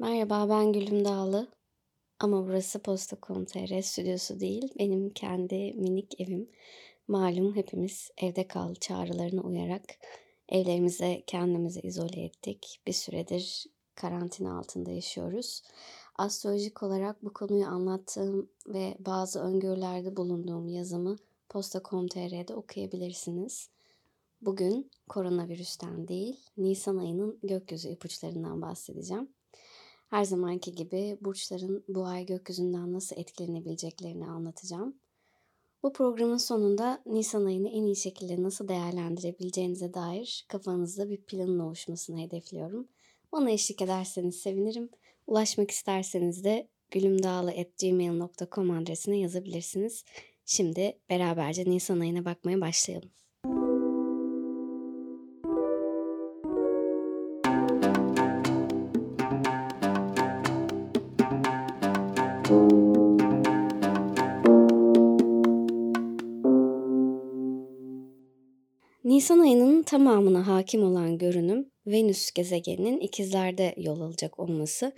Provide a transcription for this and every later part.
Merhaba, ben Gülüm Dağlı ama burası Posta.com.tr stüdyosu değil, benim kendi minik evim. Malum hepimiz evde kal çağrılarına uyarak evlerimize kendimizi izole ettik. Bir süredir karantina altında yaşıyoruz. Astrolojik olarak bu konuyu anlattığım ve bazı öngörülerde bulunduğum yazımı Posta.com.tr'de okuyabilirsiniz. Bugün koronavirüsten değil, Nisan ayının gökyüzü ipuçlarından bahsedeceğim. Her zamanki gibi burçların bu ay gökyüzünden nasıl etkilenebileceklerini anlatacağım. Bu programın sonunda Nisan ayını en iyi şekilde nasıl değerlendirebileceğinize dair kafanızda bir planın oluşmasını hedefliyorum. Bana eşlik ederseniz sevinirim. Ulaşmak isterseniz de gülümdağlı.gmail.com adresine yazabilirsiniz. Şimdi beraberce Nisan ayına bakmaya başlayalım. Nisan ayının tamamına hakim olan görünüm Venüs gezegeninin ikizlerde yol alacak olması.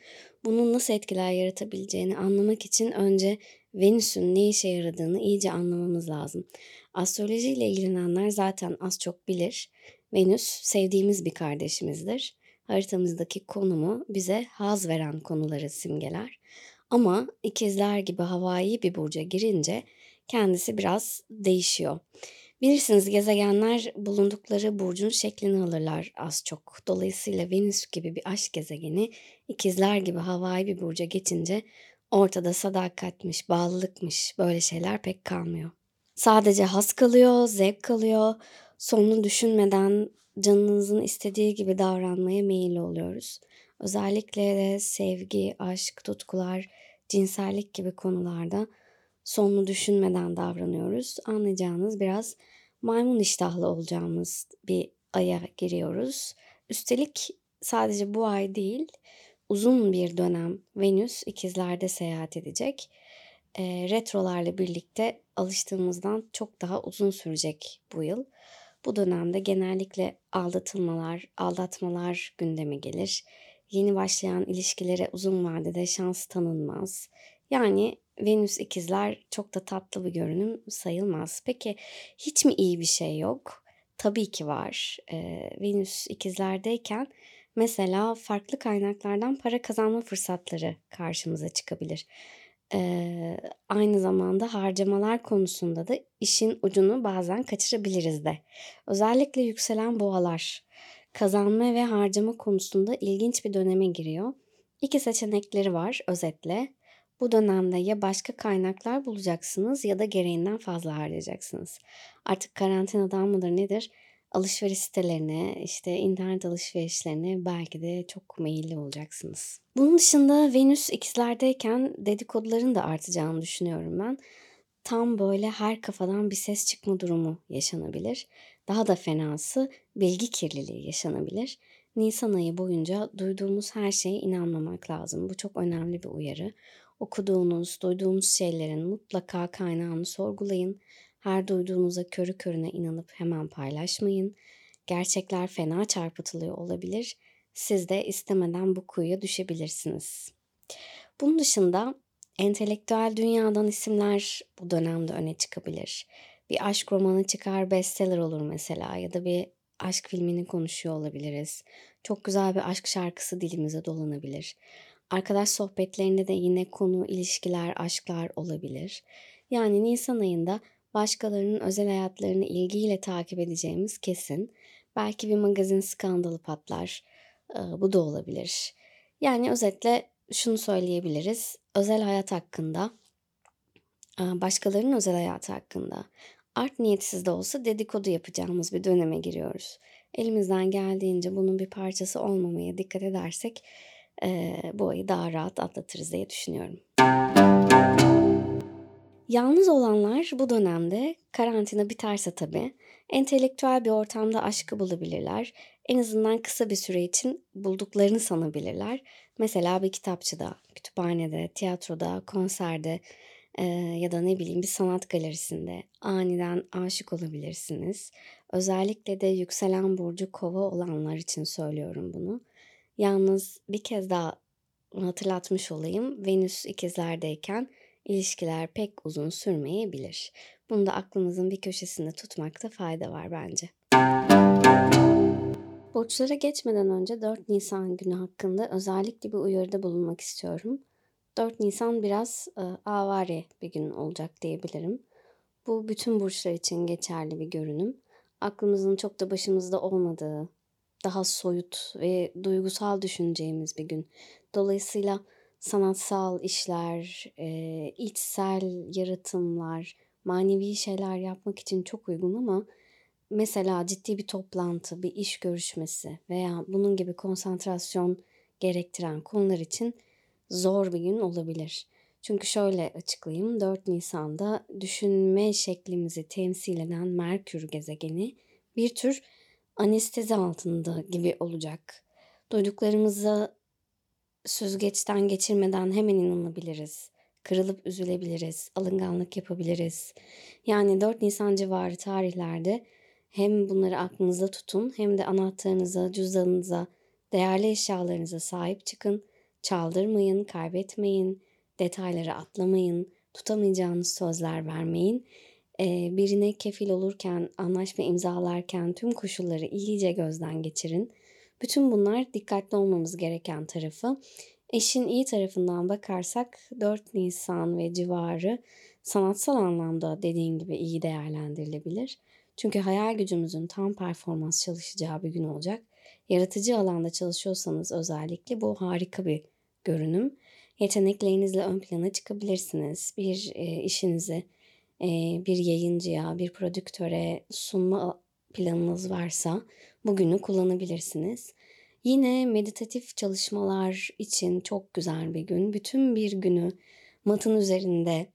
Bunun nasıl etkiler yaratabileceğini anlamak için önce Venüs'ün ne işe yaradığını iyice anlamamız lazım. Astroloji ile ilgilenenler zaten az çok bilir. Venüs sevdiğimiz bir kardeşimizdir. Haritamızdaki konumu bize haz veren konuları simgeler. Ama ikizler gibi havai bir burca girince kendisi biraz değişiyor. Bilirsiniz gezegenler bulundukları burcun şeklini alırlar az çok. Dolayısıyla Venüs gibi bir aşk gezegeni ikizler gibi havai bir burca geçince ortada sadakatmiş, bağlılıkmış böyle şeyler pek kalmıyor. Sadece has kalıyor, zevk kalıyor. Sonunu düşünmeden canınızın istediği gibi davranmaya meyilli oluyoruz. Özellikle de sevgi, aşk, tutkular, cinsellik gibi konularda sonunu düşünmeden davranıyoruz. Anlayacağınız biraz maymun iştahlı olacağımız bir aya giriyoruz. Üstelik sadece bu ay değil, uzun bir dönem Venüs ikizlerde seyahat edecek. E, retrolarla birlikte alıştığımızdan çok daha uzun sürecek bu yıl. Bu dönemde genellikle aldatılmalar, aldatmalar gündeme gelir. Yeni başlayan ilişkilere uzun vadede şans tanınmaz. Yani Venüs ikizler çok da tatlı bir görünüm sayılmaz. Peki hiç mi iyi bir şey yok? Tabii ki var. Ee, Venüs ikizlerdeyken mesela farklı kaynaklardan para kazanma fırsatları karşımıza çıkabilir. Ee, aynı zamanda harcamalar konusunda da işin ucunu bazen kaçırabiliriz de. Özellikle yükselen boğalar kazanma ve harcama konusunda ilginç bir döneme giriyor. İki seçenekleri var özetle. Bu dönemde ya başka kaynaklar bulacaksınız ya da gereğinden fazla harcayacaksınız. Artık karantinadan mıdır nedir? Alışveriş sitelerine, işte internet alışverişlerine belki de çok meyilli olacaksınız. Bunun dışında Venüs ikizlerdeyken dedikoduların da artacağını düşünüyorum ben. Tam böyle her kafadan bir ses çıkma durumu yaşanabilir. Daha da fenası bilgi kirliliği yaşanabilir. Nisan ayı boyunca duyduğumuz her şeye inanmamak lazım. Bu çok önemli bir uyarı. Okuduğunuz, duyduğunuz şeylerin mutlaka kaynağını sorgulayın. Her duyduğunuza körü körüne inanıp hemen paylaşmayın. Gerçekler fena çarpıtılıyor olabilir. Siz de istemeden bu kuyuya düşebilirsiniz. Bunun dışında entelektüel dünyadan isimler bu dönemde öne çıkabilir. Bir aşk romanı çıkar bestseller olur mesela ya da bir aşk filmini konuşuyor olabiliriz. Çok güzel bir aşk şarkısı dilimize dolanabilir. Arkadaş sohbetlerinde de yine konu ilişkiler, aşklar olabilir. Yani Nisan ayında başkalarının özel hayatlarını ilgiyle takip edeceğimiz kesin. Belki bir magazin skandalı patlar. Bu da olabilir. Yani özetle şunu söyleyebiliriz. Özel hayat hakkında, başkalarının özel hayatı hakkında art niyetsiz de olsa dedikodu yapacağımız bir döneme giriyoruz. Elimizden geldiğince bunun bir parçası olmamaya dikkat edersek bu ayı daha rahat atlatırız diye düşünüyorum. Yalnız olanlar bu dönemde karantina biterse tabii entelektüel bir ortamda aşkı bulabilirler. En azından kısa bir süre için bulduklarını sanabilirler. Mesela bir kitapçıda, kütüphanede, tiyatroda, konserde e, ya da ne bileyim bir sanat galerisinde aniden aşık olabilirsiniz. Özellikle de yükselen burcu kova olanlar için söylüyorum bunu. Yalnız bir kez daha hatırlatmış olayım. Venüs ikizlerdeyken ilişkiler pek uzun sürmeyebilir. Bunu da aklımızın bir köşesinde tutmakta fayda var bence. Burçlara geçmeden önce 4 Nisan günü hakkında özellikle bir uyarıda bulunmak istiyorum. 4 Nisan biraz e, avari bir gün olacak diyebilirim. Bu bütün burçlar için geçerli bir görünüm. Aklımızın çok da başımızda olmadığı, daha soyut ve duygusal düşüneceğimiz bir gün. Dolayısıyla sanatsal işler, e, içsel yaratımlar, manevi şeyler yapmak için çok uygun ama mesela ciddi bir toplantı, bir iş görüşmesi veya bunun gibi konsantrasyon gerektiren konular için zor bir gün olabilir. Çünkü şöyle açıklayayım. 4 Nisan'da düşünme şeklimizi temsil eden Merkür gezegeni bir tür anestezi altında gibi olacak. Duyduklarımızı süzgeçten geçirmeden hemen inanabiliriz. Kırılıp üzülebiliriz, alınganlık yapabiliriz. Yani 4 Nisan civarı tarihlerde hem bunları aklınızda tutun hem de anahtarınıza, cüzdanınıza, değerli eşyalarınıza sahip çıkın. Çaldırmayın, kaybetmeyin, detayları atlamayın, tutamayacağınız sözler vermeyin. Birine kefil olurken, anlaşma imzalarken tüm koşulları iyice gözden geçirin. Bütün bunlar dikkatli olmamız gereken tarafı. Eşin iyi tarafından bakarsak 4 Nisan ve civarı sanatsal anlamda dediğin gibi iyi değerlendirilebilir. Çünkü hayal gücümüzün tam performans çalışacağı bir gün olacak. Yaratıcı alanda çalışıyorsanız özellikle bu harika bir görünüm. Yeteneklerinizle ön plana çıkabilirsiniz. Bir e, işinizi bir yayıncıya, bir prodüktöre sunma planınız varsa bugünü kullanabilirsiniz. Yine meditatif çalışmalar için çok güzel bir gün. Bütün bir günü matın üzerinde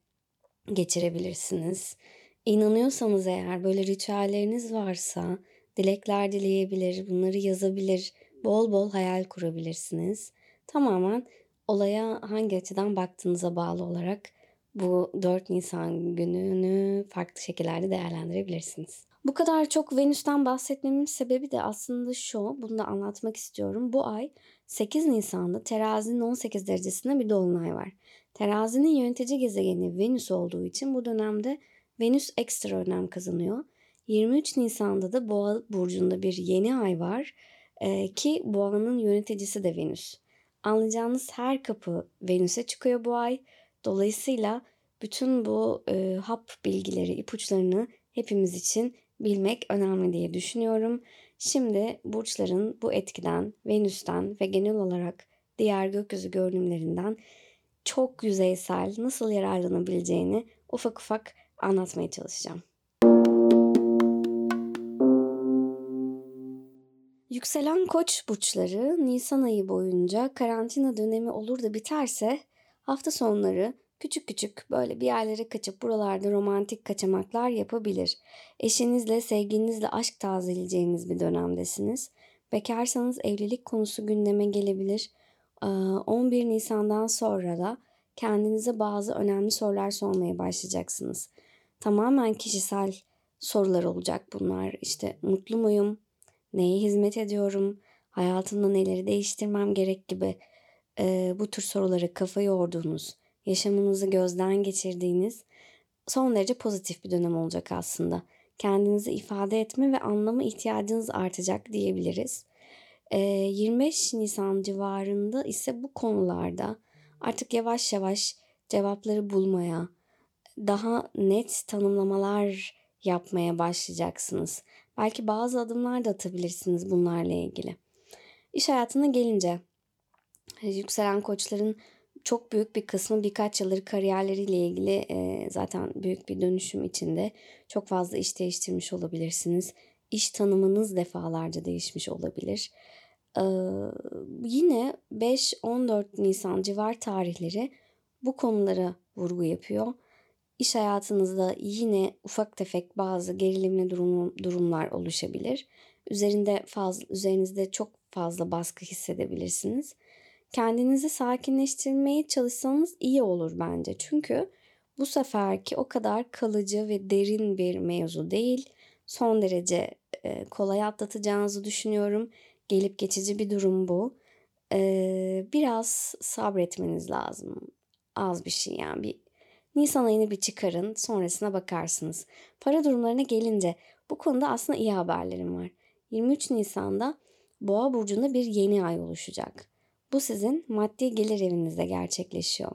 geçirebilirsiniz. İnanıyorsanız eğer böyle ritüelleriniz varsa dilekler dileyebilir, bunları yazabilir, bol bol hayal kurabilirsiniz. Tamamen olaya hangi açıdan baktığınıza bağlı olarak bu 4 Nisan gününü farklı şekillerde değerlendirebilirsiniz. Bu kadar çok Venüs'ten bahsetmemin sebebi de aslında şu, bunu da anlatmak istiyorum. Bu ay 8 Nisan'da terazinin 18 derecesinde bir dolunay var. Terazinin yönetici gezegeni Venüs olduğu için bu dönemde Venüs ekstra önem kazanıyor. 23 Nisan'da da Boğa burcunda bir yeni ay var ee, ki Boğa'nın yöneticisi de Venüs. Anlayacağınız her kapı Venüs'e çıkıyor bu ay. Dolayısıyla bütün bu e, hap bilgileri, ipuçlarını hepimiz için bilmek önemli diye düşünüyorum. Şimdi burçların bu etkiden, Venüs'ten ve genel olarak diğer gökyüzü görünümlerinden çok yüzeysel nasıl yararlanabileceğini ufak ufak anlatmaya çalışacağım. Yükselen koç burçları Nisan ayı boyunca karantina dönemi olur da biterse hafta sonları küçük küçük böyle bir yerlere kaçıp buralarda romantik kaçamaklar yapabilir. Eşinizle, sevgilinizle aşk tazeleyeceğiniz bir dönemdesiniz. Bekarsanız evlilik konusu gündeme gelebilir. 11 Nisan'dan sonra da kendinize bazı önemli sorular sormaya başlayacaksınız. Tamamen kişisel sorular olacak bunlar. İşte mutlu muyum? Neye hizmet ediyorum? Hayatımda neleri değiştirmem gerek gibi e, bu tür soruları kafa yorduğunuz, yaşamınızı gözden geçirdiğiniz son derece pozitif bir dönem olacak aslında. Kendinizi ifade etme ve anlama ihtiyacınız artacak diyebiliriz. E, 25 Nisan civarında ise bu konularda artık yavaş yavaş cevapları bulmaya, daha net tanımlamalar yapmaya başlayacaksınız. Belki bazı adımlar da atabilirsiniz bunlarla ilgili. İş hayatına gelince yükselen koçların çok büyük bir kısmı birkaç yıldır kariyerleriyle ilgili e, zaten büyük bir dönüşüm içinde çok fazla iş değiştirmiş olabilirsiniz. İş tanımınız defalarca değişmiş olabilir. Ee, yine 5-14 Nisan civar tarihleri bu konulara vurgu yapıyor. İş hayatınızda yine ufak tefek bazı gerilimli durum, durumlar oluşabilir. Üzerinde fazla, üzerinizde çok fazla baskı hissedebilirsiniz. Kendinizi sakinleştirmeye çalışsanız iyi olur bence. Çünkü bu seferki o kadar kalıcı ve derin bir mevzu değil. Son derece e, kolay atlatacağınızı düşünüyorum. Gelip geçici bir durum bu. Ee, biraz sabretmeniz lazım. Az bir şey yani bir Nisan ayını bir çıkarın sonrasına bakarsınız. Para durumlarına gelince bu konuda aslında iyi haberlerim var. 23 Nisan'da Boğa burcunda bir yeni ay oluşacak. Bu sizin maddi gelir evinizde gerçekleşiyor.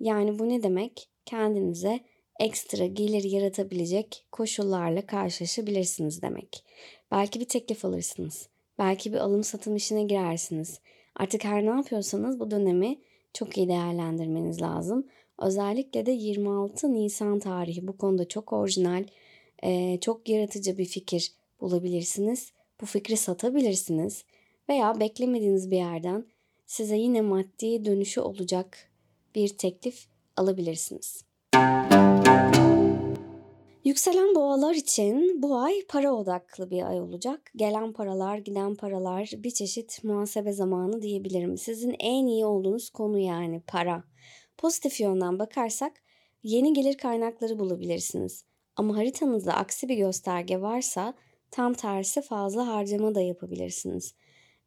Yani bu ne demek? Kendinize ekstra gelir yaratabilecek koşullarla karşılaşabilirsiniz demek. Belki bir teklif alırsınız. Belki bir alım satım işine girersiniz. Artık her ne yapıyorsanız bu dönemi çok iyi değerlendirmeniz lazım. Özellikle de 26 Nisan tarihi bu konuda çok orijinal, çok yaratıcı bir fikir bulabilirsiniz. Bu fikri satabilirsiniz veya beklemediğiniz bir yerden size yine maddi dönüşü olacak bir teklif alabilirsiniz. Yükselen boğalar için bu ay para odaklı bir ay olacak. Gelen paralar, giden paralar bir çeşit muhasebe zamanı diyebilirim. Sizin en iyi olduğunuz konu yani para. Pozitif yönden bakarsak yeni gelir kaynakları bulabilirsiniz. Ama haritanızda aksi bir gösterge varsa tam tersi fazla harcama da yapabilirsiniz.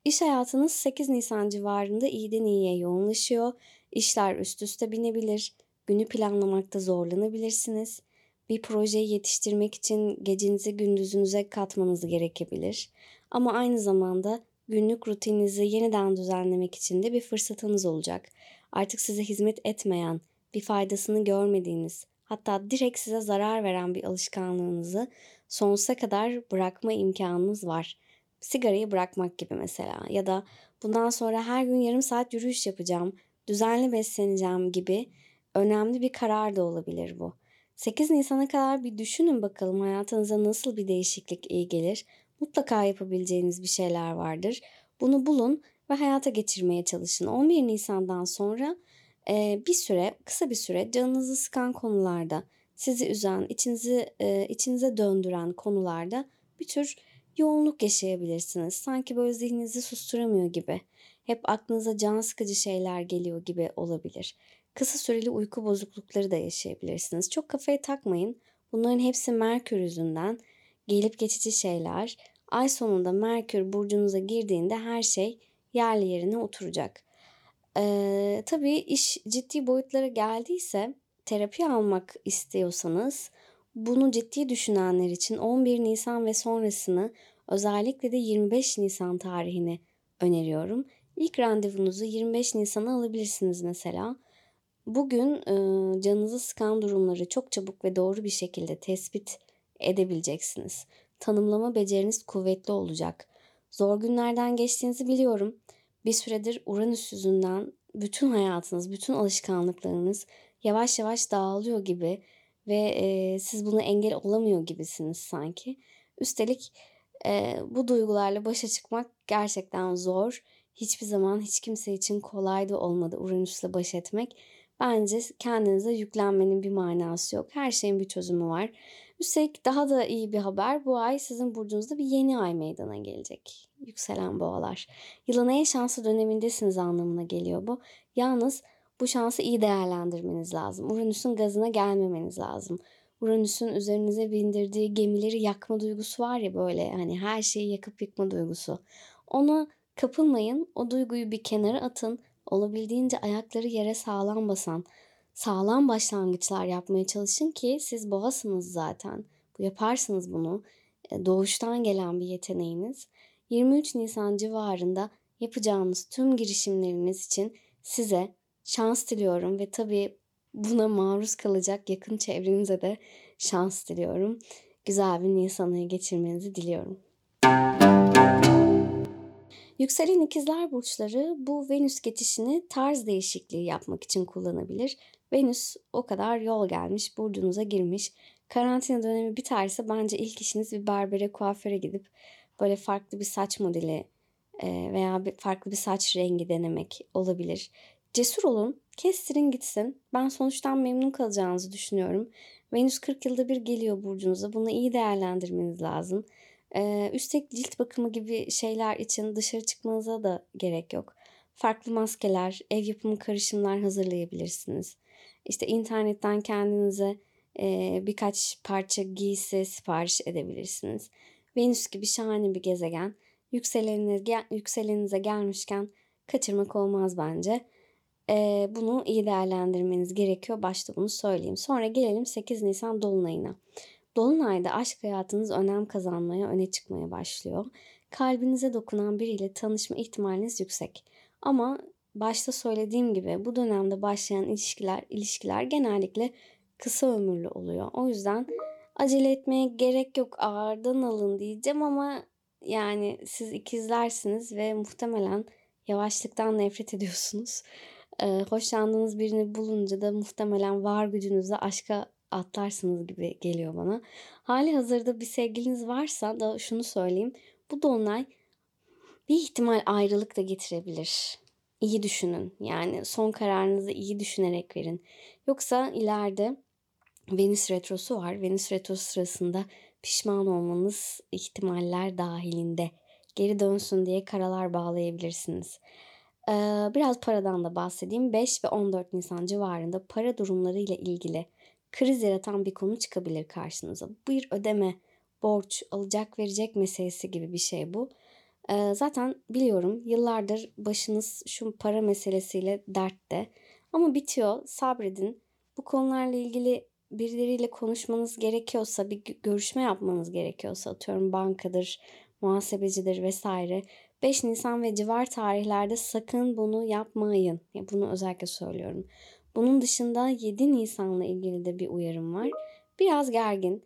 İş hayatınız 8 Nisan civarında iyiden iyiye yoğunlaşıyor. İşler üst üste binebilir. Günü planlamakta zorlanabilirsiniz. Bir projeyi yetiştirmek için gecenizi gündüzünüze katmanız gerekebilir. Ama aynı zamanda günlük rutininizi yeniden düzenlemek için de bir fırsatınız olacak. Artık size hizmet etmeyen, bir faydasını görmediğiniz, hatta direkt size zarar veren bir alışkanlığınızı sonsuza kadar bırakma imkanınız var. Sigarayı bırakmak gibi mesela ya da bundan sonra her gün yarım saat yürüyüş yapacağım, düzenli besleneceğim gibi önemli bir karar da olabilir bu. 8 Nisan'a kadar bir düşünün bakalım hayatınıza nasıl bir değişiklik iyi gelir. Mutlaka yapabileceğiniz bir şeyler vardır. Bunu bulun ve hayata geçirmeye çalışın. 11 Nisan'dan sonra bir süre, kısa bir süre canınızı sıkan konularda, sizi üzen, içinizi içinize döndüren konularda bir tür yoğunluk yaşayabilirsiniz. Sanki böyle zihninizi susturamıyor gibi. Hep aklınıza can sıkıcı şeyler geliyor gibi olabilir. Kısa süreli uyku bozuklukları da yaşayabilirsiniz. Çok kafaya takmayın. Bunların hepsi Merkür yüzünden gelip geçici şeyler. Ay sonunda Merkür burcunuza girdiğinde her şey yerli yerine oturacak. Ee, tabii iş ciddi boyutlara geldiyse terapi almak istiyorsanız bunu ciddi düşünenler için 11 Nisan ve sonrasını özellikle de 25 Nisan tarihini öneriyorum. İlk randevunuzu 25 Nisan'a alabilirsiniz mesela. Bugün e, canınızı sıkan durumları çok çabuk ve doğru bir şekilde tespit edebileceksiniz. Tanımlama beceriniz kuvvetli olacak. Zor günlerden geçtiğinizi biliyorum. Bir süredir Uranüs yüzünden bütün hayatınız, bütün alışkanlıklarınız yavaş yavaş dağılıyor gibi ve e, siz bunu engel olamıyor gibisiniz sanki. Üstelik e, bu duygularla başa çıkmak gerçekten zor. Hiçbir zaman hiç kimse için kolay da olmadı Uranüs'le baş etmek. Bence kendinize yüklenmenin bir manası yok. Her şeyin bir çözümü var. Üstelik daha da iyi bir haber bu ay sizin burcunuzda bir yeni ay meydana gelecek. Yükselen boğalar. Yılın en şanslı dönemindesiniz anlamına geliyor bu. Yalnız bu şansı iyi değerlendirmeniz lazım. Uranüs'ün gazına gelmemeniz lazım. Uranüs'ün üzerinize bindirdiği gemileri yakma duygusu var ya böyle hani her şeyi yakıp yıkma duygusu. Ona kapılmayın. O duyguyu bir kenara atın. Olabildiğince ayakları yere sağlam basan, sağlam başlangıçlar yapmaya çalışın ki siz boğasınız zaten. Bu yaparsınız bunu. E, doğuştan gelen bir yeteneğiniz. 23 Nisan civarında yapacağınız tüm girişimleriniz için size şans diliyorum ve tabii buna maruz kalacak yakın çevrenize de şans diliyorum. Güzel bir Nisan ayı geçirmenizi diliyorum. Yükselen ikizler burçları bu Venüs geçişini tarz değişikliği yapmak için kullanabilir. Venüs o kadar yol gelmiş, burcunuza girmiş. Karantina dönemi biterse bence ilk işiniz bir berbere, kuaföre gidip böyle farklı bir saç modeli veya bir farklı bir saç rengi denemek olabilir. Cesur olun, kestirin gitsin. Ben sonuçtan memnun kalacağınızı düşünüyorum. Venüs 40 yılda bir geliyor burcunuza. Bunu iyi değerlendirmeniz lazım. Ee, üstelik cilt bakımı gibi şeyler için dışarı çıkmanıza da gerek yok. Farklı maskeler, ev yapımı karışımlar hazırlayabilirsiniz. İşte internetten kendinize e, birkaç parça giysi sipariş edebilirsiniz. Venüs gibi şahane bir gezegen. Yükseleninize, yükselenize gelmişken kaçırmak olmaz bence. Ee, bunu iyi değerlendirmeniz gerekiyor. Başta bunu söyleyeyim. Sonra gelelim 8 Nisan Dolunay'ına. Dolunay'da aşk hayatınız önem kazanmaya, öne çıkmaya başlıyor. Kalbinize dokunan biriyle tanışma ihtimaliniz yüksek. Ama başta söylediğim gibi bu dönemde başlayan ilişkiler ilişkiler genellikle kısa ömürlü oluyor. O yüzden acele etmeye gerek yok ağırdan alın diyeceğim ama yani siz ikizlersiniz ve muhtemelen yavaşlıktan nefret ediyorsunuz. Ee, hoşlandığınız birini bulunca da muhtemelen var gücünüzle aşka atlarsınız gibi geliyor bana. Hali hazırda bir sevgiliniz varsa da şunu söyleyeyim. Bu dolunay bir ihtimal ayrılık da getirebilir. İyi düşünün. Yani son kararınızı iyi düşünerek verin. Yoksa ileride Venüs retrosu var. Venüs retrosu sırasında pişman olmanız ihtimaller dahilinde. Geri dönsün diye karalar bağlayabilirsiniz. Biraz paradan da bahsedeyim. 5 ve 14 Nisan civarında para durumları ile ilgili kriz yaratan bir konu çıkabilir karşınıza. Bir ödeme, borç, alacak verecek meselesi gibi bir şey bu. Zaten biliyorum yıllardır başınız şu para meselesiyle dertte. Ama bitiyor, sabredin. Bu konularla ilgili birileriyle konuşmanız gerekiyorsa, bir görüşme yapmanız gerekiyorsa, atıyorum bankadır, muhasebecidir vesaire. 5 Nisan ve civar tarihlerde sakın bunu yapmayın. Bunu özellikle söylüyorum. Bunun dışında 7 Nisan'la ilgili de bir uyarım var. Biraz gergin.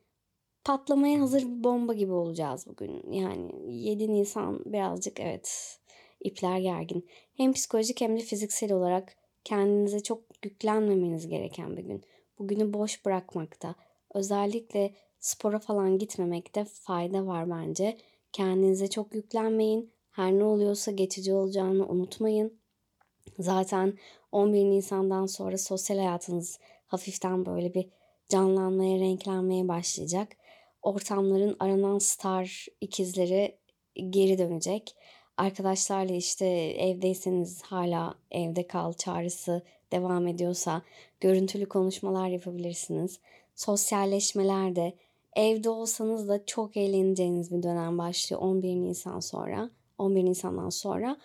Patlamaya hazır bir bomba gibi olacağız bugün. Yani 7 Nisan birazcık evet ipler gergin. Hem psikolojik hem de fiziksel olarak kendinize çok yüklenmemeniz gereken bir gün. Bugünü boş bırakmakta, özellikle spora falan gitmemekte fayda var bence. Kendinize çok yüklenmeyin. Her ne oluyorsa geçici olacağını unutmayın. Zaten 11 Nisan'dan sonra sosyal hayatınız hafiften böyle bir canlanmaya, renklenmeye başlayacak. Ortamların aranan star ikizleri geri dönecek. Arkadaşlarla işte evdeyseniz hala evde kal çağrısı devam ediyorsa görüntülü konuşmalar yapabilirsiniz. Sosyalleşmeler de evde olsanız da çok eğleneceğiniz bir dönem başlıyor 11 Nisan sonra. 11 Nisan'dan sonra.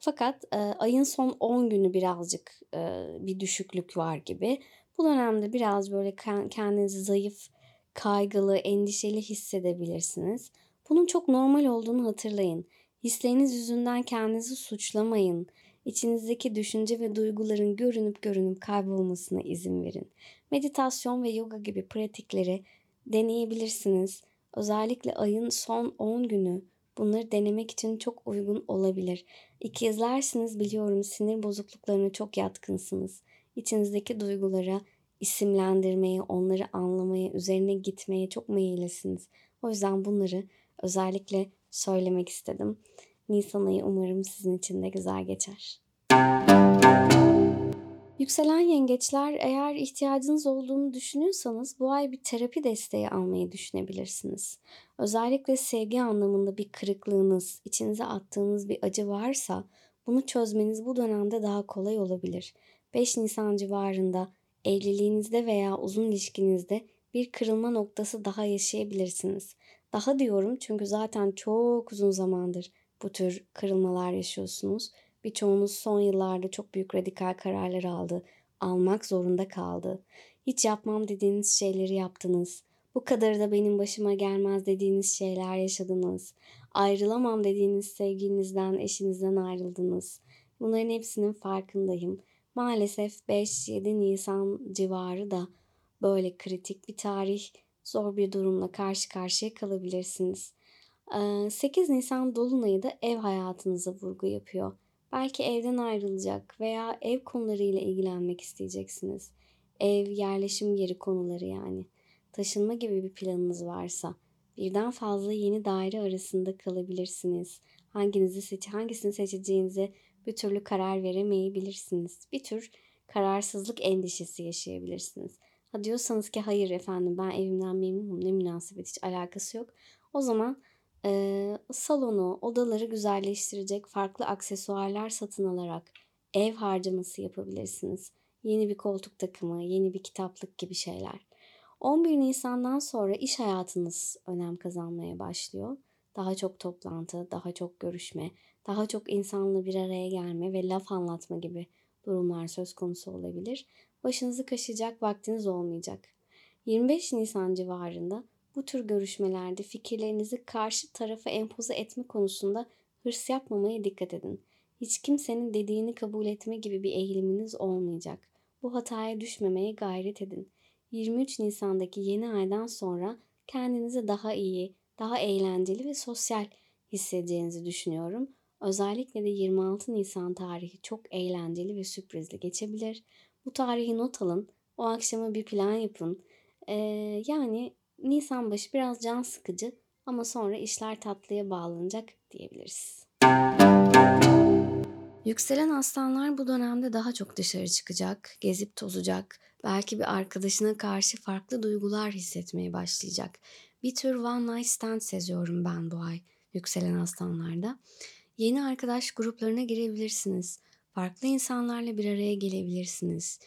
Fakat e, ayın son 10 günü birazcık e, bir düşüklük var gibi. Bu dönemde biraz böyle kendinizi zayıf, kaygılı, endişeli hissedebilirsiniz. Bunun çok normal olduğunu hatırlayın. Hisleriniz yüzünden kendinizi suçlamayın. İçinizdeki düşünce ve duyguların görünüp görünüp kaybolmasına izin verin. Meditasyon ve yoga gibi pratikleri deneyebilirsiniz. Özellikle ayın son 10 günü bunları denemek için çok uygun olabilir. İkizlersiniz biliyorum sinir bozukluklarına çok yatkınsınız. İçinizdeki duygulara isimlendirmeye, onları anlamaya, üzerine gitmeye çok meyillisiniz. O yüzden bunları özellikle söylemek istedim. Nisan ayı umarım sizin için de güzel geçer. Yükselen yengeçler eğer ihtiyacınız olduğunu düşünüyorsanız bu ay bir terapi desteği almayı düşünebilirsiniz. Özellikle sevgi anlamında bir kırıklığınız, içinize attığınız bir acı varsa bunu çözmeniz bu dönemde daha kolay olabilir. 5 Nisan civarında evliliğinizde veya uzun ilişkinizde bir kırılma noktası daha yaşayabilirsiniz. Daha diyorum çünkü zaten çok uzun zamandır bu tür kırılmalar yaşıyorsunuz. Birçoğunuz son yıllarda çok büyük radikal kararlar aldı, almak zorunda kaldı. Hiç yapmam dediğiniz şeyleri yaptınız. Bu kadar da benim başıma gelmez dediğiniz şeyler yaşadınız. Ayrılamam dediğiniz sevgilinizden, eşinizden ayrıldınız. Bunların hepsinin farkındayım. Maalesef 5-7 Nisan civarı da böyle kritik bir tarih, zor bir durumla karşı karşıya kalabilirsiniz. 8 Nisan Dolunay'ı da ev hayatınıza vurgu yapıyor. Belki evden ayrılacak veya ev konularıyla ilgilenmek isteyeceksiniz. Ev, yerleşim yeri konuları yani. Taşınma gibi bir planınız varsa birden fazla yeni daire arasında kalabilirsiniz. Hanginizi seç hangisini seçeceğinize bir türlü karar veremeyebilirsiniz. Bir tür kararsızlık endişesi yaşayabilirsiniz. Ha diyorsanız ki hayır efendim ben evimden memnunum ne münasebet hiç alakası yok. O zaman e, salonu, odaları güzelleştirecek farklı aksesuarlar satın alarak ev harcaması yapabilirsiniz. Yeni bir koltuk takımı, yeni bir kitaplık gibi şeyler. 11 Nisan'dan sonra iş hayatınız önem kazanmaya başlıyor. Daha çok toplantı, daha çok görüşme, daha çok insanla bir araya gelme ve laf anlatma gibi durumlar söz konusu olabilir. Başınızı kaşıyacak vaktiniz olmayacak. 25 Nisan civarında bu tür görüşmelerde fikirlerinizi karşı tarafa empoze etme konusunda hırs yapmamaya dikkat edin. Hiç kimsenin dediğini kabul etme gibi bir eğiliminiz olmayacak. Bu hataya düşmemeye gayret edin. 23 Nisan'daki yeni aydan sonra kendinizi daha iyi, daha eğlenceli ve sosyal hissedeceğinizi düşünüyorum. Özellikle de 26 Nisan tarihi çok eğlenceli ve sürprizli geçebilir. Bu tarihi not alın. O akşama bir plan yapın. Ee, yani Nisan başı biraz can sıkıcı ama sonra işler tatlıya bağlanacak diyebiliriz. Yükselen aslanlar bu dönemde daha çok dışarı çıkacak, gezip tozacak, belki bir arkadaşına karşı farklı duygular hissetmeye başlayacak. Bir tür one night stand seziyorum ben bu ay yükselen aslanlarda. Yeni arkadaş gruplarına girebilirsiniz. Farklı insanlarla bir araya gelebilirsiniz.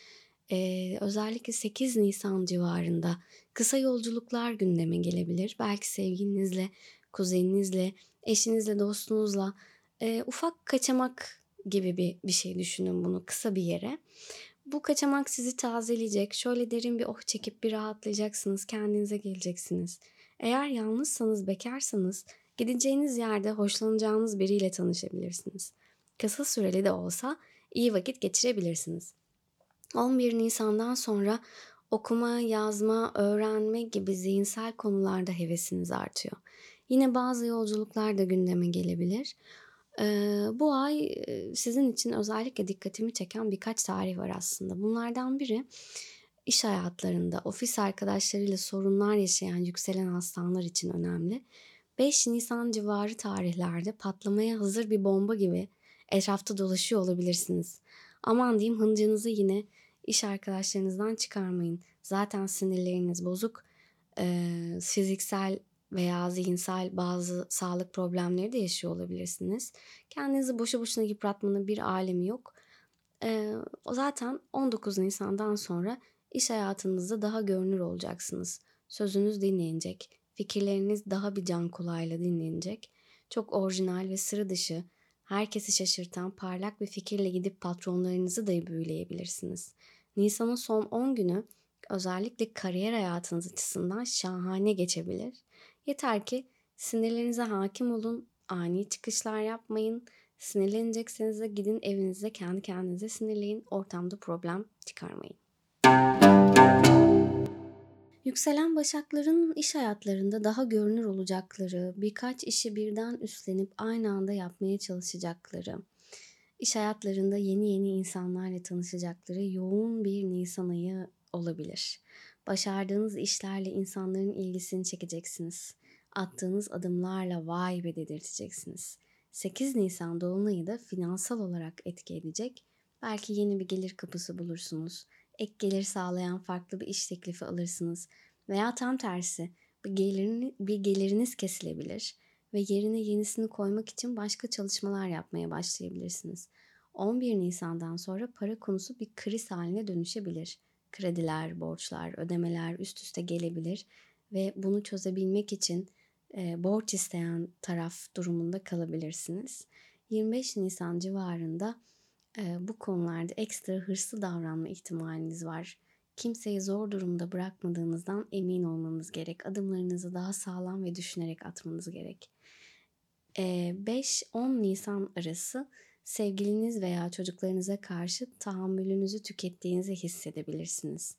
Ee, özellikle 8 Nisan civarında kısa yolculuklar gündeme gelebilir. Belki sevgilinizle, kuzeninizle, eşinizle, dostunuzla e, ufak kaçamak gibi bir, bir şey düşünün bunu kısa bir yere. Bu kaçamak sizi tazeleyecek. Şöyle derin bir oh çekip bir rahatlayacaksınız. Kendinize geleceksiniz. Eğer yalnızsanız, bekarsanız gideceğiniz yerde hoşlanacağınız biriyle tanışabilirsiniz. Kısa süreli de olsa iyi vakit geçirebilirsiniz. 11 Nisan'dan sonra okuma, yazma, öğrenme gibi zihinsel konularda hevesiniz artıyor. Yine bazı yolculuklar da gündeme gelebilir. Bu ay sizin için özellikle dikkatimi çeken birkaç tarih var aslında. Bunlardan biri iş hayatlarında ofis arkadaşlarıyla sorunlar yaşayan yükselen aslanlar için önemli. 5 Nisan civarı tarihlerde patlamaya hazır bir bomba gibi etrafta dolaşıyor olabilirsiniz. Aman diyeyim hıncınızı yine iş arkadaşlarınızdan çıkarmayın. Zaten sinirleriniz bozuk. Ee, fiziksel veya zihinsel bazı sağlık problemleri de yaşıyor olabilirsiniz. Kendinizi boşu boşuna yıpratmanın bir alemi yok. Ee, zaten 19 Nisan'dan sonra iş hayatınızda daha görünür olacaksınız. Sözünüz dinlenecek. Fikirleriniz daha bir can kulağıyla dinlenecek. Çok orijinal ve sıra dışı, herkesi şaşırtan parlak bir fikirle gidip patronlarınızı da büyüleyebilirsiniz. Nisan'ın son 10 günü özellikle kariyer hayatınız açısından şahane geçebilir. Yeter ki sinirlerinize hakim olun, ani çıkışlar yapmayın. Sinirlenecekseniz de gidin evinize kendi kendinize sinirleyin. Ortamda problem çıkarmayın. Yükselen başakların iş hayatlarında daha görünür olacakları, birkaç işi birden üstlenip aynı anda yapmaya çalışacakları, iş hayatlarında yeni yeni insanlarla tanışacakları yoğun bir Nisan ayı olabilir. Başardığınız işlerle insanların ilgisini çekeceksiniz. Attığınız adımlarla vay be dedirteceksiniz. 8 Nisan Dolunay'ı da finansal olarak etki edecek. Belki yeni bir gelir kapısı bulursunuz. Ek gelir sağlayan farklı bir iş teklifi alırsınız. Veya tam tersi bir, gelirini, bir geliriniz kesilebilir ve yerine yenisini koymak için başka çalışmalar yapmaya başlayabilirsiniz. 11 Nisan'dan sonra para konusu bir kriz haline dönüşebilir krediler, borçlar, ödemeler üst üste gelebilir ve bunu çözebilmek için e, borç isteyen taraf durumunda kalabilirsiniz. 25 Nisan civarında e, bu konularda ekstra hırslı davranma ihtimaliniz var. Kimseyi zor durumda bırakmadığınızdan emin olmanız gerek. Adımlarınızı daha sağlam ve düşünerek atmanız gerek. E, 5-10 Nisan arası sevgiliniz veya çocuklarınıza karşı tahammülünüzü tükettiğinizi hissedebilirsiniz.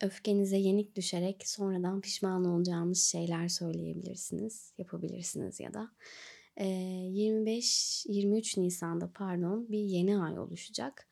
Öfkenize yenik düşerek sonradan pişman olacağınız şeyler söyleyebilirsiniz, yapabilirsiniz ya da 25-23 Nisan'da pardon bir yeni ay oluşacak.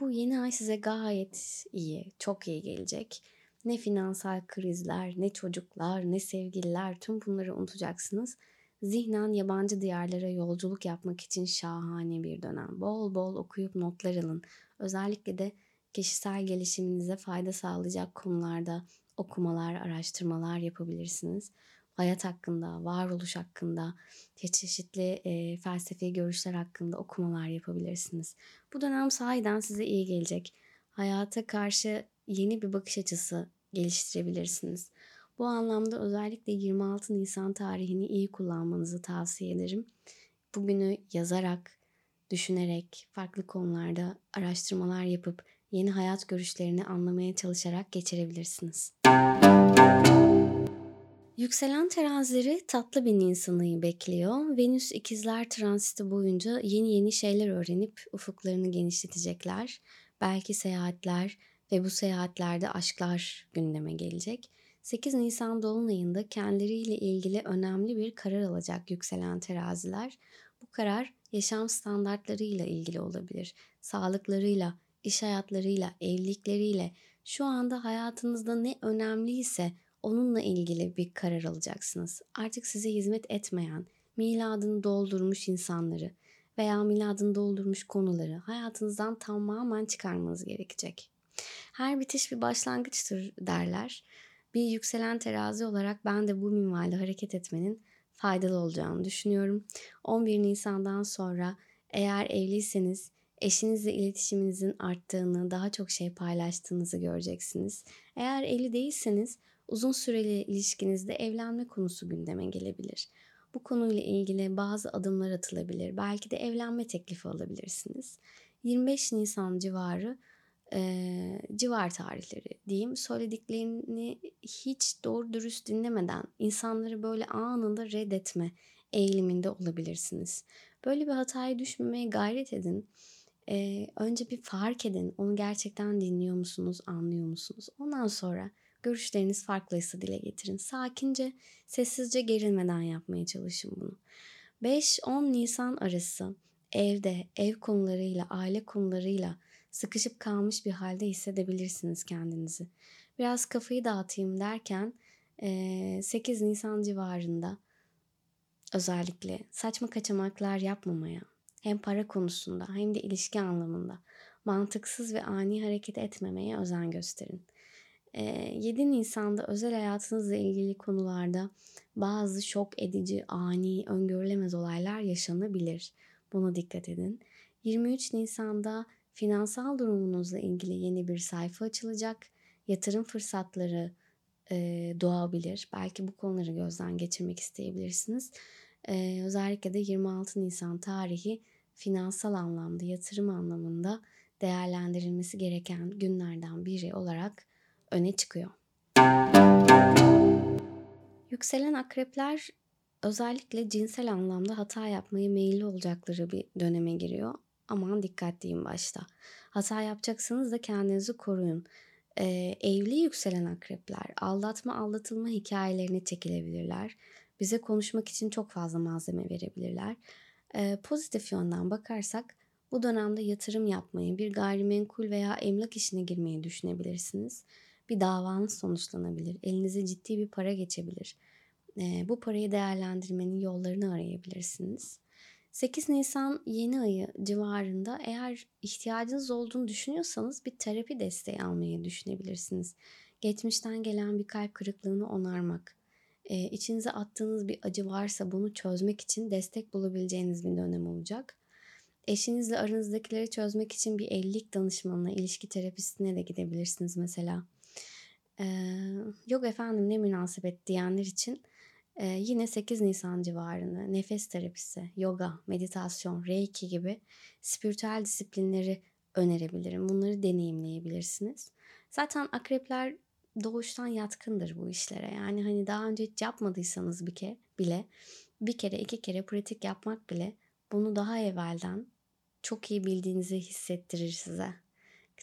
Bu yeni ay size gayet iyi, çok iyi gelecek. Ne finansal krizler, ne çocuklar, ne sevgililer tüm bunları unutacaksınız Zihnen yabancı diyarlara yolculuk yapmak için şahane bir dönem. Bol bol okuyup notlar alın. Özellikle de kişisel gelişiminize fayda sağlayacak konularda okumalar, araştırmalar yapabilirsiniz. Hayat hakkında, varoluş hakkında, çeşitli e, felsefi görüşler hakkında okumalar yapabilirsiniz. Bu dönem sahiden size iyi gelecek. Hayata karşı yeni bir bakış açısı geliştirebilirsiniz. Bu anlamda özellikle 26 Nisan tarihini iyi kullanmanızı tavsiye ederim. bugünü yazarak, düşünerek, farklı konularda araştırmalar yapıp yeni hayat görüşlerini anlamaya çalışarak geçirebilirsiniz. Yükselen terazileri tatlı bir Nisan'ı bekliyor. Venüs ikizler transiti boyunca yeni yeni şeyler öğrenip ufuklarını genişletecekler. Belki seyahatler ve bu seyahatlerde aşklar gündeme gelecek. 8 Nisan Dolunay'ında kendileriyle ilgili önemli bir karar alacak yükselen teraziler. Bu karar yaşam standartlarıyla ilgili olabilir. Sağlıklarıyla, iş hayatlarıyla, evlilikleriyle, şu anda hayatınızda ne önemliyse onunla ilgili bir karar alacaksınız. Artık size hizmet etmeyen, miladını doldurmuş insanları veya miladını doldurmuş konuları hayatınızdan tamamen çıkarmanız gerekecek. Her bitiş bir başlangıçtır derler. Bir yükselen terazi olarak ben de bu minvalde hareket etmenin faydalı olacağını düşünüyorum. 11 Nisan'dan sonra eğer evliyseniz eşinizle iletişiminizin arttığını, daha çok şey paylaştığınızı göreceksiniz. Eğer evli değilseniz uzun süreli ilişkinizde evlenme konusu gündeme gelebilir. Bu konuyla ilgili bazı adımlar atılabilir. Belki de evlenme teklifi alabilirsiniz. 25 Nisan civarı e, civar tarihleri diyeyim. Söylediklerini hiç doğru dürüst dinlemeden insanları böyle anında reddetme eğiliminde olabilirsiniz. Böyle bir hataya düşmemeye gayret edin. Ee, önce bir fark edin. Onu gerçekten dinliyor musunuz, anlıyor musunuz? Ondan sonra görüşleriniz farklıysa dile getirin. Sakince, sessizce gerilmeden yapmaya çalışın bunu. 5-10 Nisan arası evde, ev konularıyla, aile konularıyla sıkışıp kalmış bir halde hissedebilirsiniz kendinizi. Biraz kafayı dağıtayım derken 8 Nisan civarında özellikle saçma kaçamaklar yapmamaya hem para konusunda hem de ilişki anlamında mantıksız ve ani hareket etmemeye özen gösterin. 7 Nisan'da özel hayatınızla ilgili konularda bazı şok edici, ani, öngörülemez olaylar yaşanabilir. Buna dikkat edin. 23 Nisan'da finansal durumunuzla ilgili yeni bir sayfa açılacak. Yatırım fırsatları e, doğabilir. Belki bu konuları gözden geçirmek isteyebilirsiniz. E, özellikle de 26 Nisan tarihi finansal anlamda, yatırım anlamında değerlendirilmesi gereken günlerden biri olarak öne çıkıyor. Yükselen akrepler özellikle cinsel anlamda hata yapmaya meyilli olacakları bir döneme giriyor. Aman dikkatliyim başta. Hata yapacaksanız da kendinizi koruyun. Ee, evli yükselen akrepler aldatma aldatılma hikayelerini çekilebilirler. Bize konuşmak için çok fazla malzeme verebilirler. Ee, pozitif yönden bakarsak bu dönemde yatırım yapmayı, bir gayrimenkul veya emlak işine girmeyi düşünebilirsiniz. Bir davanız sonuçlanabilir. Elinize ciddi bir para geçebilir. Ee, bu parayı değerlendirmenin yollarını arayabilirsiniz. 8 Nisan yeni ayı civarında eğer ihtiyacınız olduğunu düşünüyorsanız bir terapi desteği almayı düşünebilirsiniz. Geçmişten gelen bir kalp kırıklığını onarmak, e, içinize attığınız bir acı varsa bunu çözmek için destek bulabileceğiniz bir dönem olacak. Eşinizle aranızdakileri çözmek için bir evlilik danışmanına, ilişki terapistine de gidebilirsiniz mesela. Yok efendim ne münasebet diyenler için ee, yine 8 Nisan civarında nefes terapisi, yoga, meditasyon, reiki gibi spiritüel disiplinleri önerebilirim. Bunları deneyimleyebilirsiniz. Zaten akrepler doğuştan yatkındır bu işlere. Yani hani daha önce hiç yapmadıysanız bir kere bile bir kere iki kere pratik yapmak bile bunu daha evvelden çok iyi bildiğinizi hissettirir size.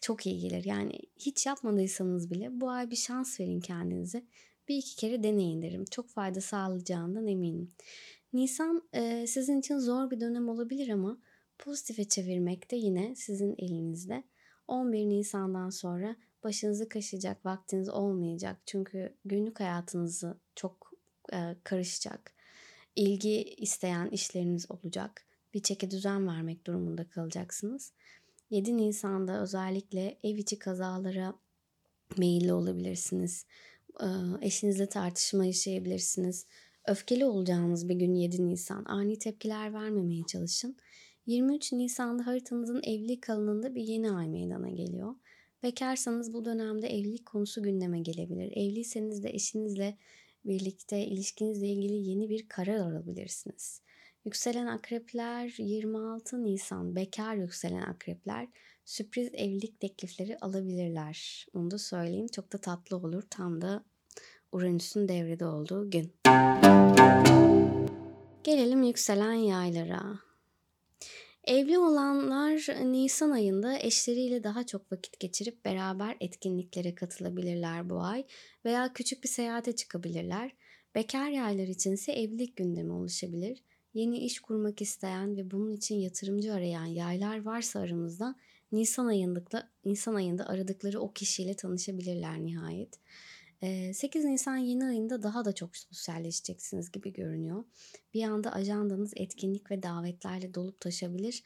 Çok iyi gelir. Yani hiç yapmadıysanız bile bu ay bir şans verin kendinize bir iki kere deneyin derim. Çok fayda sağlayacağından eminim. Nisan e, sizin için zor bir dönem olabilir ama pozitife çevirmek de yine sizin elinizde. 11 Nisan'dan sonra başınızı kaşıyacak vaktiniz olmayacak. Çünkü günlük hayatınızı çok e, karışacak. İlgi isteyen işleriniz olacak. Bir çeke düzen vermek durumunda kalacaksınız. 7 Nisan'da özellikle ev içi kazalara meyilli olabilirsiniz eşinizle tartışma yaşayabilirsiniz. Öfkeli olacağınız bir gün 7 Nisan. Ani tepkiler vermemeye çalışın. 23 Nisan'da haritanızın evlilik alanında bir yeni ay meydana geliyor. Bekarsanız bu dönemde evlilik konusu gündeme gelebilir. Evliyseniz de eşinizle birlikte ilişkinizle ilgili yeni bir karar alabilirsiniz. Yükselen akrepler 26 Nisan bekar yükselen akrepler sürpriz evlilik teklifleri alabilirler. Onu da söyleyeyim. Çok da tatlı olur. Tam da Uranüs'ün devrede olduğu gün. Gelelim yükselen yaylara. Evli olanlar Nisan ayında eşleriyle daha çok vakit geçirip beraber etkinliklere katılabilirler bu ay veya küçük bir seyahate çıkabilirler. Bekar yaylar içinse evlilik gündemi oluşabilir. Yeni iş kurmak isteyen ve bunun için yatırımcı arayan yaylar varsa aramızda Nisan ayında, Nisan ayında aradıkları o kişiyle tanışabilirler nihayet. 8 Nisan yeni ayında daha da çok sosyalleşeceksiniz gibi görünüyor. Bir anda ajandanız etkinlik ve davetlerle dolup taşabilir.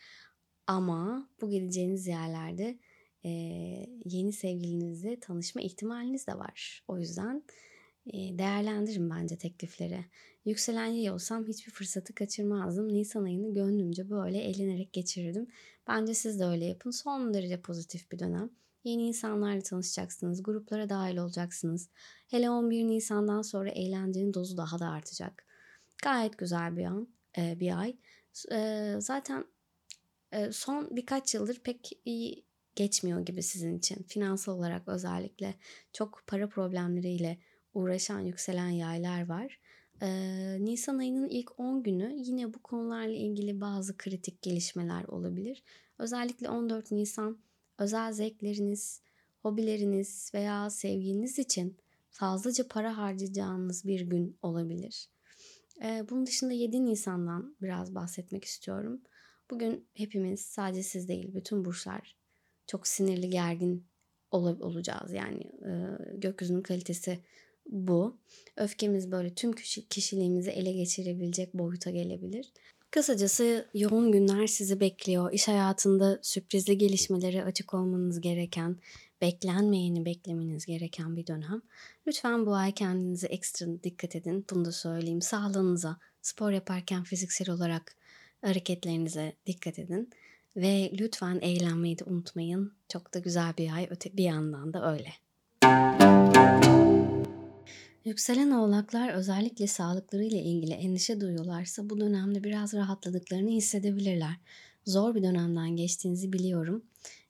Ama bu gideceğiniz yerlerde yeni sevgilinizle tanışma ihtimaliniz de var. O yüzden değerlendirin bence teklifleri. Yükselen yay olsam hiçbir fırsatı kaçırmazdım. Nisan ayını gönlümce böyle eğlenerek geçirirdim. Bence siz de öyle yapın. Son derece pozitif bir dönem. Yeni insanlarla tanışacaksınız, gruplara dahil olacaksınız. Hele 11 Nisan'dan sonra eğlencenin dozu daha da artacak. Gayet güzel bir an, bir ay. Zaten son birkaç yıldır pek iyi geçmiyor gibi sizin için. Finansal olarak özellikle çok para problemleriyle uğraşan yükselen yaylar var. Ee, Nisan ayının ilk 10 günü yine bu konularla ilgili bazı kritik gelişmeler olabilir. Özellikle 14 Nisan özel zevkleriniz, hobileriniz veya sevginiz için fazlaca para harcayacağınız bir gün olabilir. Ee, bunun dışında 7 Nisan'dan biraz bahsetmek istiyorum. Bugün hepimiz sadece siz değil bütün burçlar çok sinirli gergin ol- olacağız. Yani e, gökyüzünün kalitesi bu. Öfkemiz böyle tüm kişiliğimizi ele geçirebilecek boyuta gelebilir. Kısacası yoğun günler sizi bekliyor. İş hayatında sürprizli gelişmelere açık olmanız gereken, beklenmeyeni beklemeniz gereken bir dönem. Lütfen bu ay kendinize ekstra dikkat edin. Bunu da söyleyeyim. Sağlığınıza, spor yaparken fiziksel olarak hareketlerinize dikkat edin. Ve lütfen eğlenmeyi de unutmayın. Çok da güzel bir ay öte bir yandan da öyle. Yükselen oğlaklar özellikle sağlıklarıyla ilgili endişe duyuyorlarsa bu dönemde biraz rahatladıklarını hissedebilirler. Zor bir dönemden geçtiğinizi biliyorum.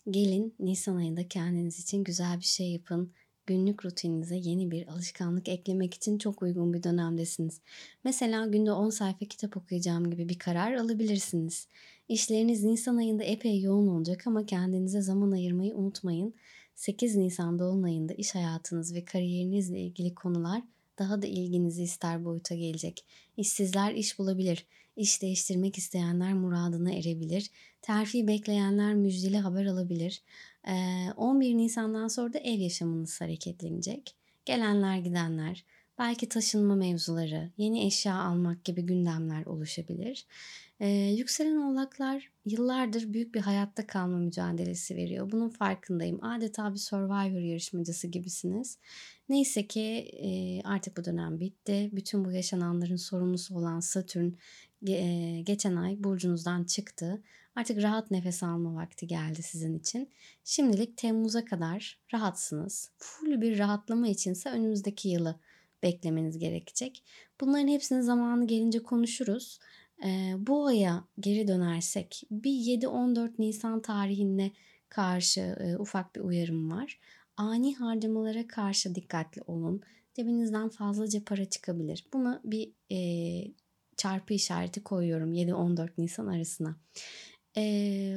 Gelin Nisan ayında kendiniz için güzel bir şey yapın. Günlük rutininize yeni bir alışkanlık eklemek için çok uygun bir dönemdesiniz. Mesela günde 10 sayfa kitap okuyacağım gibi bir karar alabilirsiniz. İşleriniz Nisan ayında epey yoğun olacak ama kendinize zaman ayırmayı unutmayın. 8 Nisan Dolunay'ında iş hayatınız ve kariyerinizle ilgili konular daha da ilginizi ister boyuta gelecek. İşsizler iş bulabilir. İş değiştirmek isteyenler muradına erebilir. Terfi bekleyenler müjdeli haber alabilir. 11 Nisan'dan sonra da ev yaşamınız hareketlenecek. Gelenler gidenler, belki taşınma mevzuları, yeni eşya almak gibi gündemler oluşabilir. Ee, yükselen oğlaklar yıllardır büyük bir hayatta kalma mücadelesi veriyor. Bunun farkındayım. Adeta bir Survivor yarışmacısı gibisiniz. Neyse ki e, artık bu dönem bitti. Bütün bu yaşananların sorumlusu olan Satürn e, geçen ay burcunuzdan çıktı. Artık rahat nefes alma vakti geldi sizin için. Şimdilik Temmuz'a kadar rahatsınız. Full bir rahatlama içinse önümüzdeki yılı beklemeniz gerekecek. Bunların hepsini zamanı gelince konuşuruz. Ee, bu aya geri dönersek bir 7-14 Nisan tarihine karşı e, ufak bir uyarım var. Ani harcamalara karşı dikkatli olun. Cebinizden fazlaca para çıkabilir. Buna bir e, çarpı işareti koyuyorum 7-14 Nisan arasına. Ee,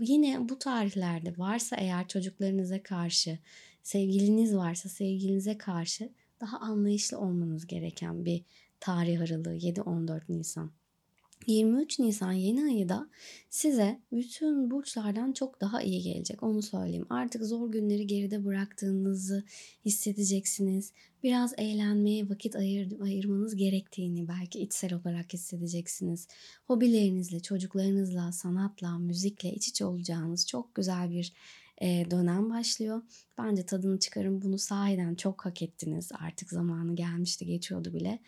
yine bu tarihlerde varsa eğer çocuklarınıza karşı, sevgiliniz varsa sevgilinize karşı daha anlayışlı olmanız gereken bir tarih aralığı 7-14 Nisan. 23 Nisan yeni ayı da size bütün burçlardan çok daha iyi gelecek. Onu söyleyeyim. Artık zor günleri geride bıraktığınızı hissedeceksiniz. Biraz eğlenmeye vakit ayır, ayırmanız gerektiğini belki içsel olarak hissedeceksiniz. Hobilerinizle, çocuklarınızla, sanatla, müzikle iç içe olacağınız çok güzel bir e, dönem başlıyor. Bence tadını çıkarın bunu sahiden çok hak ettiniz. Artık zamanı gelmişti geçiyordu bile.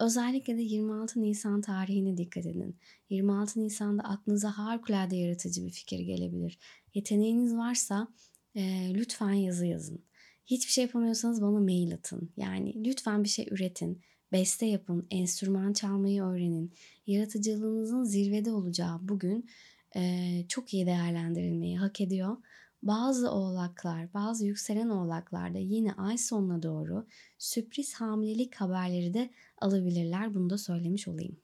Özellikle de 26 Nisan tarihine dikkat edin. 26 Nisan'da aklınıza harikulade yaratıcı bir fikir gelebilir. Yeteneğiniz varsa e, lütfen yazı yazın. Hiçbir şey yapamıyorsanız bana mail atın. Yani lütfen bir şey üretin Beste yapın, enstrüman çalmayı öğrenin. Yaratıcılığınızın zirvede olacağı bugün e, çok iyi değerlendirilmeyi hak ediyor. Bazı oğlaklar, bazı yükselen oğlaklarda yine ay sonuna doğru sürpriz hamilelik haberleri de alabilirler. Bunu da söylemiş olayım.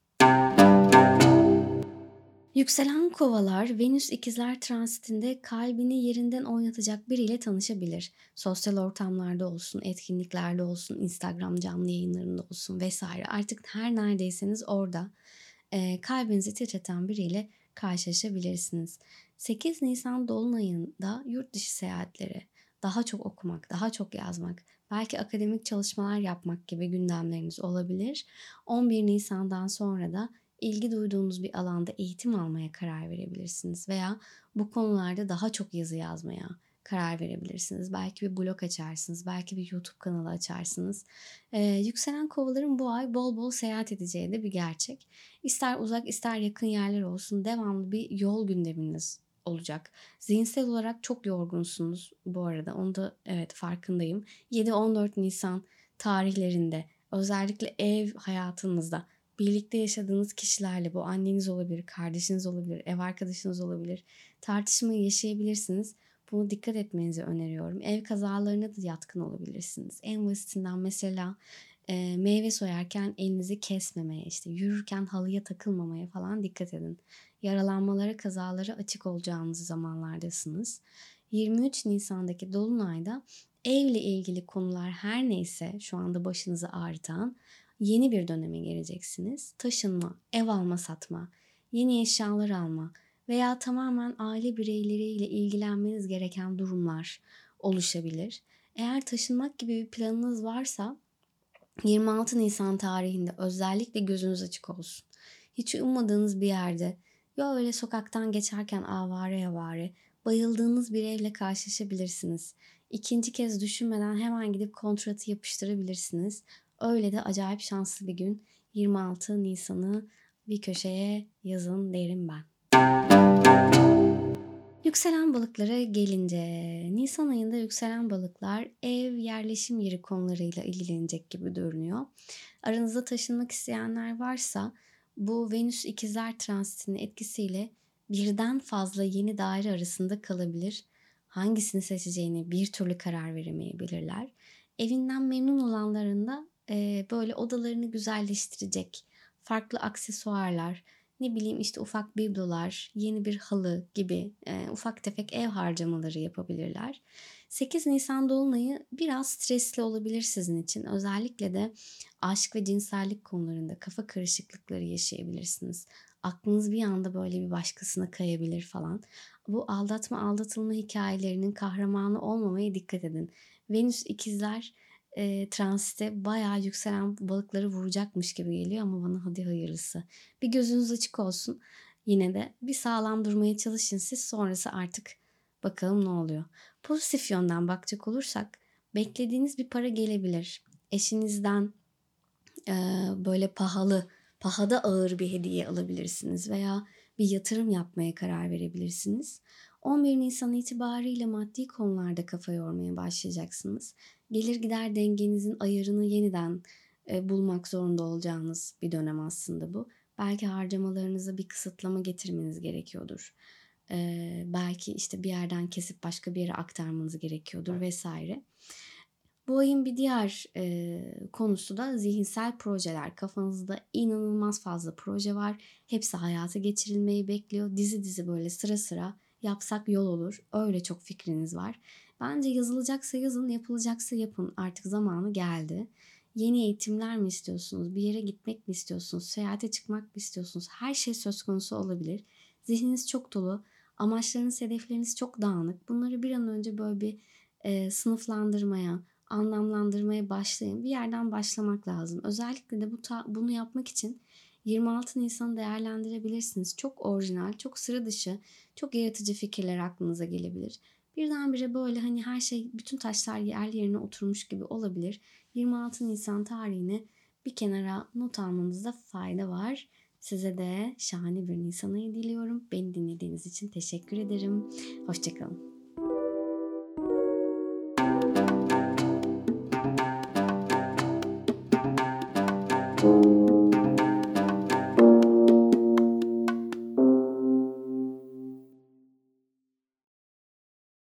Yükselen kovalar Venüs ikizler transitinde kalbini yerinden oynatacak biriyle tanışabilir. Sosyal ortamlarda olsun, etkinliklerde olsun, Instagram canlı yayınlarında olsun vesaire. Artık her neredeyseniz orada e, kalbinizi titreten biriyle karşılaşabilirsiniz. 8 Nisan Dolunay'ında yurt dışı seyahatleri, daha çok okumak, daha çok yazmak, belki akademik çalışmalar yapmak gibi gündemleriniz olabilir. 11 Nisan'dan sonra da ilgi duyduğunuz bir alanda eğitim almaya karar verebilirsiniz veya bu konularda daha çok yazı yazmaya karar verebilirsiniz. Belki bir blog açarsınız, belki bir YouTube kanalı açarsınız. Ee, yükselen kovaların bu ay bol bol seyahat edeceği de bir gerçek. İster uzak ister yakın yerler olsun devamlı bir yol gündeminiz olacak. Zihinsel olarak çok yorgunsunuz bu arada. Onu da evet farkındayım. 7-14 Nisan tarihlerinde özellikle ev hayatınızda birlikte yaşadığınız kişilerle bu anneniz olabilir, kardeşiniz olabilir, ev arkadaşınız olabilir. Tartışmayı yaşayabilirsiniz. Bunu dikkat etmenizi öneriyorum. Ev kazalarına da yatkın olabilirsiniz. En basitinden mesela e, meyve soyarken elinizi kesmemeye, işte yürürken halıya takılmamaya falan dikkat edin. Yaralanmalara, kazalara açık olacağınız zamanlardasınız. 23 Nisan'daki Dolunay'da evle ilgili konular her neyse şu anda başınızı ağrıtan yeni bir döneme geleceksiniz. Taşınma, ev alma satma, yeni eşyalar alma veya tamamen aile bireyleriyle ilgilenmeniz gereken durumlar oluşabilir. Eğer taşınmak gibi bir planınız varsa 26 Nisan tarihinde özellikle gözünüz açık olsun. Hiç ummadığınız bir yerde ya öyle sokaktan geçerken avare avare bayıldığınız bir evle karşılaşabilirsiniz. İkinci kez düşünmeden hemen gidip kontratı yapıştırabilirsiniz. Öyle de acayip şanslı bir gün. 26 Nisan'ı bir köşeye yazın derim ben. Yükselen balıklara gelince Nisan ayında yükselen balıklar ev yerleşim yeri konularıyla ilgilenecek gibi görünüyor. Aranızda taşınmak isteyenler varsa bu Venüs ikizler transitinin etkisiyle birden fazla yeni daire arasında kalabilir. Hangisini seçeceğini bir türlü karar veremeyebilirler. Evinden memnun olanların da e, böyle odalarını güzelleştirecek farklı aksesuarlar, ne bileyim işte ufak biblolar, yeni bir halı gibi e, ufak tefek ev harcamaları yapabilirler. 8 Nisan Dolunay'ı biraz stresli olabilir sizin için. Özellikle de aşk ve cinsellik konularında kafa karışıklıkları yaşayabilirsiniz. Aklınız bir anda böyle bir başkasına kayabilir falan. Bu aldatma aldatılma hikayelerinin kahramanı olmamaya dikkat edin. Venüs ikizler e, transite bayağı yükselen balıkları vuracakmış gibi geliyor ama bana hadi hayırlısı. Bir gözünüz açık olsun. Yine de bir sağlam durmaya çalışın siz sonrası artık bakalım ne oluyor. Pozitif yönden bakacak olursak beklediğiniz bir para gelebilir. Eşinizden e, böyle pahalı, pahada ağır bir hediye alabilirsiniz veya bir yatırım yapmaya karar verebilirsiniz. 11 Nisan itibariyle maddi konularda kafa yormaya başlayacaksınız. Gelir gider dengenizin ayarını yeniden e, bulmak zorunda olacağınız bir dönem aslında bu. Belki harcamalarınıza bir kısıtlama getirmeniz gerekiyordur. Ee, belki işte bir yerden kesip başka bir yere aktarmanız gerekiyordur vesaire. Bu ayın bir diğer e, konusu da zihinsel projeler. Kafanızda inanılmaz fazla proje var. Hepsi hayata geçirilmeyi bekliyor. Dizi dizi böyle sıra sıra yapsak yol olur. Öyle çok fikriniz var. Bence yazılacaksa yazın, yapılacaksa yapın. Artık zamanı geldi. Yeni eğitimler mi istiyorsunuz? Bir yere gitmek mi istiyorsunuz? Seyahate çıkmak mı istiyorsunuz? Her şey söz konusu olabilir. Zihniniz çok dolu. Amaçlarınız, hedefleriniz çok dağınık. Bunları bir an önce böyle bir e, sınıflandırmaya, anlamlandırmaya başlayın. Bir yerden başlamak lazım. Özellikle de bu ta, bunu yapmak için 26 Nisan'ı değerlendirebilirsiniz. Çok orijinal, çok sıra dışı, çok yaratıcı fikirler aklınıza gelebilir. Birdenbire böyle hani her şey, bütün taşlar yerli yerine oturmuş gibi olabilir. 26 Nisan tarihini bir kenara not almanızda fayda var. Size de şahane bir Nisan ayı diliyorum. Beni dinlediğiniz için teşekkür ederim. Hoşçakalın.